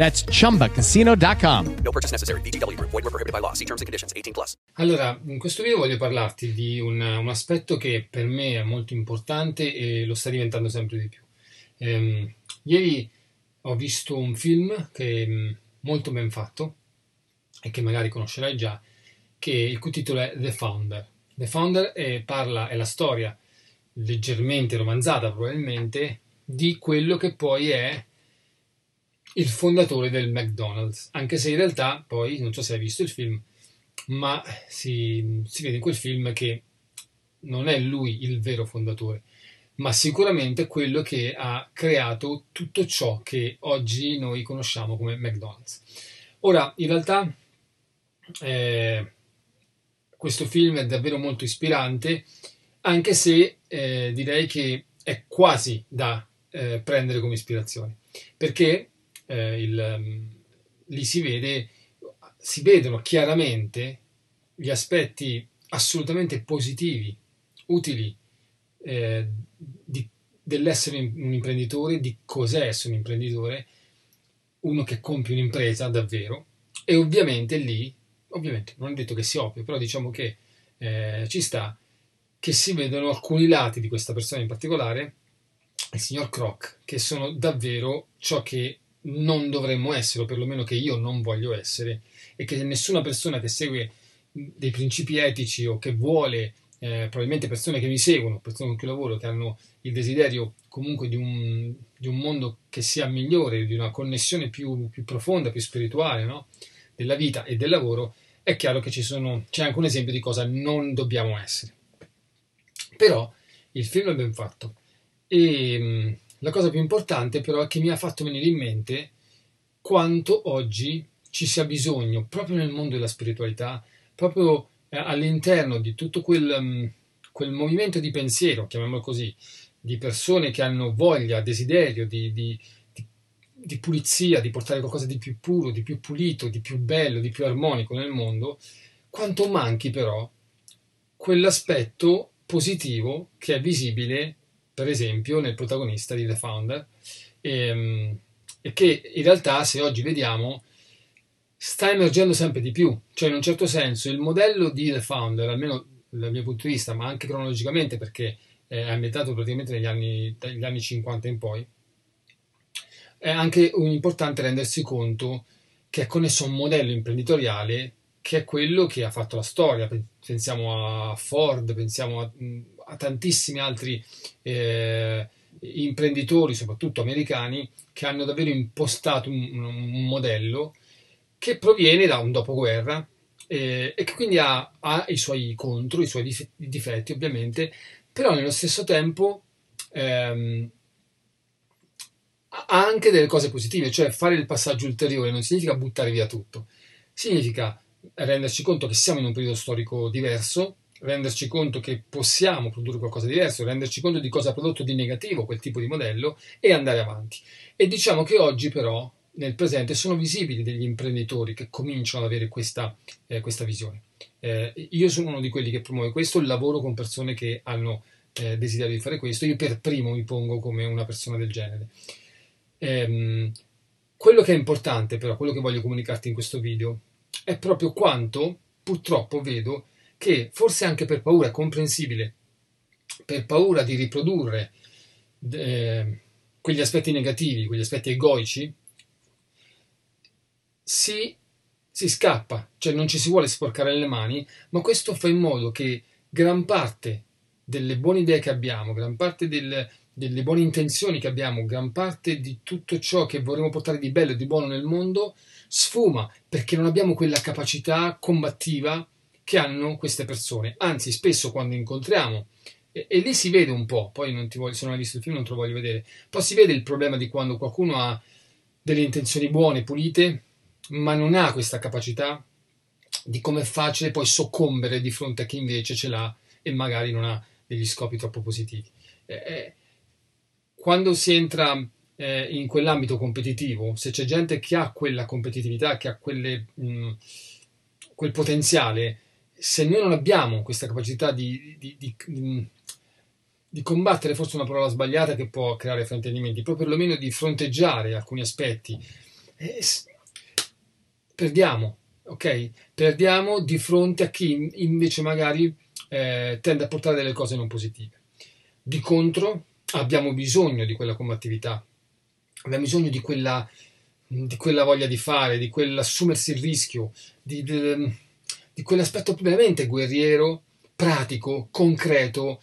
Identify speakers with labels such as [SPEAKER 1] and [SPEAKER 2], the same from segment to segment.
[SPEAKER 1] That's chumbacasino.com.
[SPEAKER 2] No purchase necessary. VGW Group. Void were prohibited by law. See terms and conditions. 18 plus.
[SPEAKER 3] Allora, in questo video voglio parlarti di un, un aspetto che per me è molto importante e lo sta diventando sempre di più. Ehm, ieri ho visto un film che è mm, molto ben fatto e che magari conoscerai già, che il cui titolo è The Founder. The Founder è, parla, è la storia leggermente romanzata probabilmente di quello che poi è il fondatore del McDonald's, anche se in realtà poi, non so se hai visto il film, ma si, si vede in quel film che non è lui il vero fondatore, ma sicuramente quello che ha creato tutto ciò che oggi noi conosciamo come McDonald's. Ora, in realtà, eh, questo film è davvero molto ispirante, anche se eh, direi che è quasi da eh, prendere come ispirazione, perché eh, il, um, lì si vede, si vedono chiaramente gli aspetti assolutamente positivi, utili eh, di, dell'essere un imprenditore, di cos'è essere un imprenditore, uno che compie un'impresa davvero, e ovviamente lì, ovviamente non è detto che sia ovvio, però diciamo che eh, ci sta che si vedono alcuni lati di questa persona in particolare, il signor Croc, che sono davvero ciò che non dovremmo essere, o perlomeno che io non voglio essere, e che nessuna persona che segue dei principi etici o che vuole, eh, probabilmente persone che mi seguono, persone con cui lavoro, che hanno il desiderio comunque di un, di un mondo che sia migliore, di una connessione più, più profonda, più spirituale no? della vita e del lavoro, è chiaro che sono, c'è anche un esempio di cosa non dobbiamo essere. Però il film è ben fatto e la cosa più importante però è che mi ha fatto venire in mente quanto oggi ci sia bisogno, proprio nel mondo della spiritualità, proprio eh, all'interno di tutto quel, um, quel, movimento di pensiero, chiamiamolo così, di persone che hanno voglia, desiderio di, di, di, di pulizia, di portare qualcosa di più puro, di più pulito, di più bello, di più armonico nel mondo, quanto manchi però quell'aspetto positivo che è visibile per esempio, nel protagonista di The Founder, e, ehm, e che in realtà, se oggi vediamo, sta emergendo sempre di più. Cioè, in un certo senso, il modello di The Founder, almeno dal mio punto di vista, ma anche cronologicamente, perché è ambientato praticamente negli anni, dagli anni 50 in poi, è anche importante rendersi conto che è connesso a un modello imprenditoriale che è quello che ha fatto la storia. Pensiamo a Ford, pensiamo a, a tantissimi altri eh, imprenditori, soprattutto americani, che hanno davvero impostato un, un modello che proviene da un dopoguerra eh, e che quindi ha, ha, i suoi contro, i suoi difetti ovviamente, però nello stesso tempo ehm, ha anche delle cose positive, cioè fare il passaggio ulteriore non significa buttare via tutto, significa renderci conto che siamo in un periodo storico diverso, renderci conto che possiamo produrre qualcosa di diverso, renderci conto di cosa ha prodotto di negativo quel tipo di modello e andare avanti. E diciamo che oggi però nel presente sono visibili degli imprenditori che cominciano ad avere questa, eh, questa visione. Eh, io sono uno di quelli che promuove questo, lavoro con persone che hanno eh, desiderio di fare questo, io per primo mi pongo come una persona del genere. Ehm, quello che è importante però, quello che voglio comunicarti in questo video, è proprio quanto purtroppo vedo che forse anche per paura, comprensibile, per paura di riprodurre eh, quegli aspetti negativi, quegli aspetti egoici, si si scappa, cioè non ci si vuole sporcare le mani, ma questo fa in modo che gran parte delle buone idee che abbiamo, gran parte del, delle buone intenzioni che abbiamo, gran parte di tutto ciò che vorremmo portare di bello e di buono nel mondo sfuma perché non abbiamo quella capacità combattiva che hanno queste persone. Anzi, spesso quando incontriamo, e, e lì si vede un po', poi non ti voglio, se non hai visto il film non te lo voglio vedere, poi si vede il problema di quando qualcuno ha delle intenzioni buone, pulite, ma non ha questa capacità di come è facile poi soccombere di fronte a chi invece ce l'ha e magari non ha degli scopi troppo positivi. Eh, quando si entra eh, in quell'ambito competitivo, se c'è gente che ha quella competitività, che ha quelle, mh, quel potenziale, se noi non abbiamo questa capacità di, di, di, di, combattere, forse una parola sbagliata che può creare fraintendimenti, però perlomeno di fronteggiare alcuni aspetti, eh, perdiamo, ok? Perdiamo di fronte a chi invece magari eh, tende a portare delle cose non positive. Di contro, abbiamo bisogno di quella combattività, abbiamo bisogno di quella, di quella voglia di fare, di quell'assumersi il rischio, di, di, quell'aspetto veramente guerriero, pratico, concreto,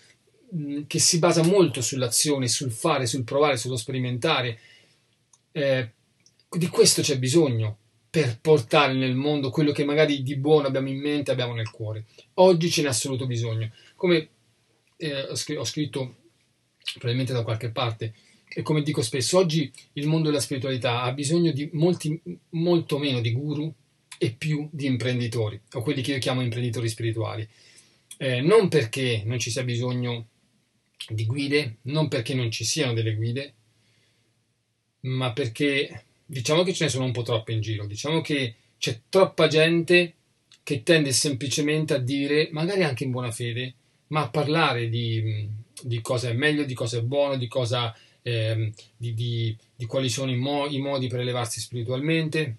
[SPEAKER 3] che si basa molto sull'azione, sul fare, sul provare, sullo sperimentare. Eh, di questo c'è bisogno per portare nel mondo quello che magari di buono abbiamo in mente, abbiamo nel cuore. Oggi ce n'è assoluto bisogno. Come eh, ho scritto probabilmente da qualche parte. E come dico spesso, oggi il mondo della spiritualità ha bisogno di molti, molto meno di guru e più di imprenditori, o quelli che io chiamo imprenditori spirituali. Eh, non perché non ci sia bisogno di guide, non perché non ci siano delle guide, ma perché diciamo che ce ne sono un po' troppe in giro, diciamo che c'è troppa gente che tende semplicemente a dire, magari anche in buona fede, ma a parlare di di cosa è meglio, di cosa è buono, di, cosa, eh, di, di, quali sono i, mo- i modi per elevarsi spiritualmente.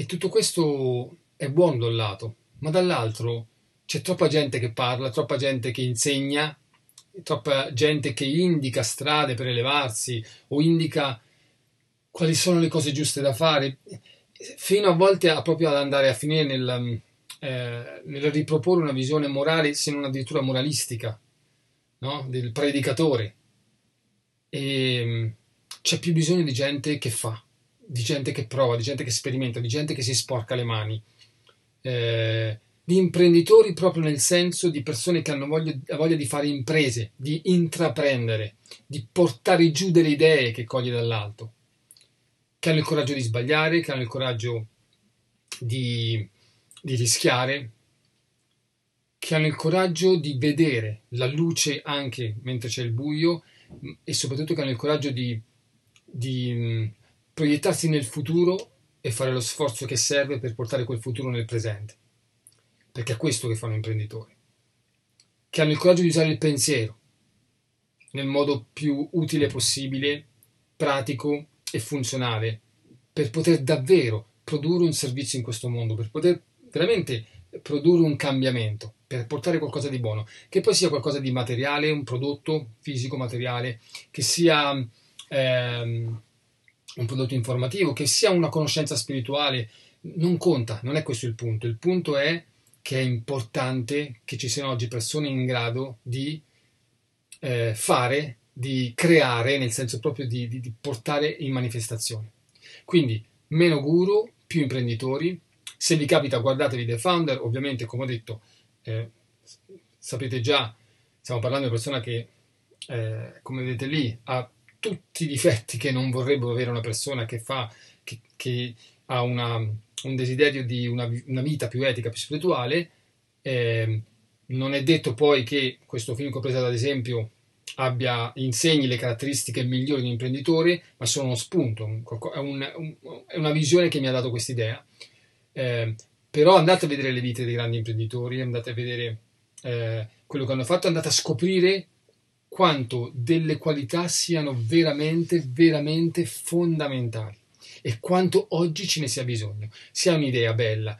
[SPEAKER 3] E tutto questo è buono da un lato, ma dall'altro c'è troppa gente che parla, troppa gente che insegna, troppa gente che indica strade per elevarsi o indica quali sono le cose giuste da fare, fino a volte a proprio ad andare a finire nel, eh, nel riproporre una visione morale, se non addirittura moralistica, no? del predicatore. E mm, c'è più bisogno di gente che fa, di gente che prova, di gente che sperimenta, di gente che si sporca le mani, eh, di imprenditori proprio nel senso di persone che hanno voglia, voglia di fare imprese, di intraprendere, di portare giù delle idee che coglie dall'alto, che hanno il coraggio di sbagliare, che hanno il coraggio di di rischiare, che hanno il coraggio di vedere la luce anche mentre c'è il buio e soprattutto che hanno il coraggio di, di proiettarsi nel futuro e fare lo sforzo che serve per portare quel futuro nel presente. Perché è questo che fanno gli imprenditori. Che hanno il coraggio di usare il pensiero nel modo più utile possibile, pratico e funzionale, per poter davvero produrre un servizio in questo mondo, per poter veramente produrre un cambiamento, per portare qualcosa di buono, che poi sia qualcosa di materiale, un prodotto fisico materiale, che sia ehm, un prodotto informativo, che sia una conoscenza spirituale, non conta, non è questo il punto. Il punto è che è importante che ci siano oggi persone in grado di eh, fare, di creare, nel senso proprio di, di, di portare in manifestazione. Quindi meno guru, più imprenditori, se vi capita, guardatevi The Founder, ovviamente, come ho detto, eh, sapete già, stiamo parlando di una persona che, eh, come vedete lì, ha tutti i difetti che non vorrebbero avere una persona che fa, che, che ha una, un desiderio di una, una, vita più etica, più spirituale. Eh, non è detto poi che questo film che ho preso ad esempio abbia, insegni le caratteristiche migliori di un imprenditore, ma sono uno spunto, è, un, un, è una visione che mi ha dato questa idea. Eh, però andate a vedere le vite dei grandi imprenditori, andate a vedere eh, quello che hanno fatto, andate a scoprire quanto delle qualità siano veramente, veramente fondamentali e quanto oggi ce ne sia bisogno. Se hai un'idea bella,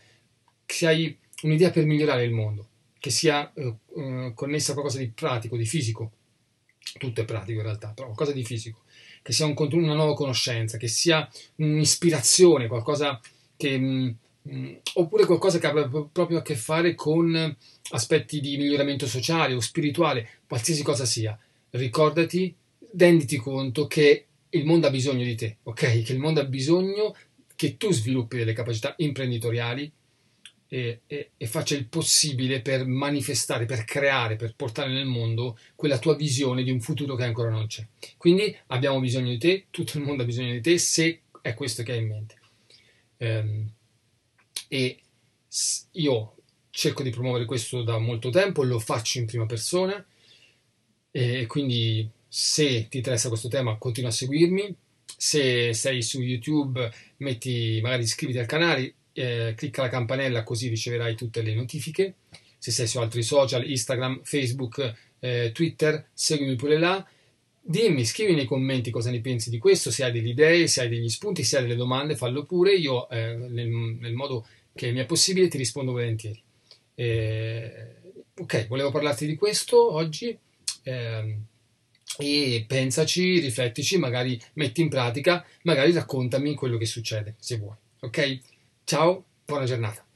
[SPEAKER 3] se hai un'idea per migliorare il mondo, che sia eh, eh, connessa a qualcosa di pratico, di fisico, tutto è pratico in realtà, però qualcosa di fisico, che sia un, una nuova conoscenza, che sia un'ispirazione, qualcosa che, mh, mh, oppure qualcosa che abbia proprio a che fare con aspetti di miglioramento sociale o spirituale, qualsiasi cosa sia. Ricordati, renditi conto che il mondo ha bisogno di te, ok? Che il mondo ha bisogno che tu sviluppi delle capacità imprenditoriali e, e, e, faccia il possibile per manifestare, per creare, per portare nel mondo quella tua visione di un futuro che ancora non c'è. Quindi abbiamo bisogno di te, tutto il mondo ha bisogno di te se è questo che hai in mente. Um, e io cerco di promuovere questo da molto tempo, lo faccio in prima persona e quindi se ti interessa questo tema continua a seguirmi, se sei su YouTube metti, magari iscriviti al canale, eh, clicca la campanella così riceverai tutte le notifiche, se sei su altri social, Instagram, Facebook, eh, Twitter, seguimi pure là. Dimmi, scrivi nei commenti cosa ne pensi di questo, se hai delle idee, se hai degli spunti, se hai delle domande, fallo pure. Io, eh, nel, nel, modo che mi è possibile, ti rispondo volentieri. Eh, ok, volevo parlarti di questo oggi. Eh, e pensaci, riflettici, magari metti in pratica, magari raccontami quello che succede, se vuoi. Ok? Ciao, buona giornata.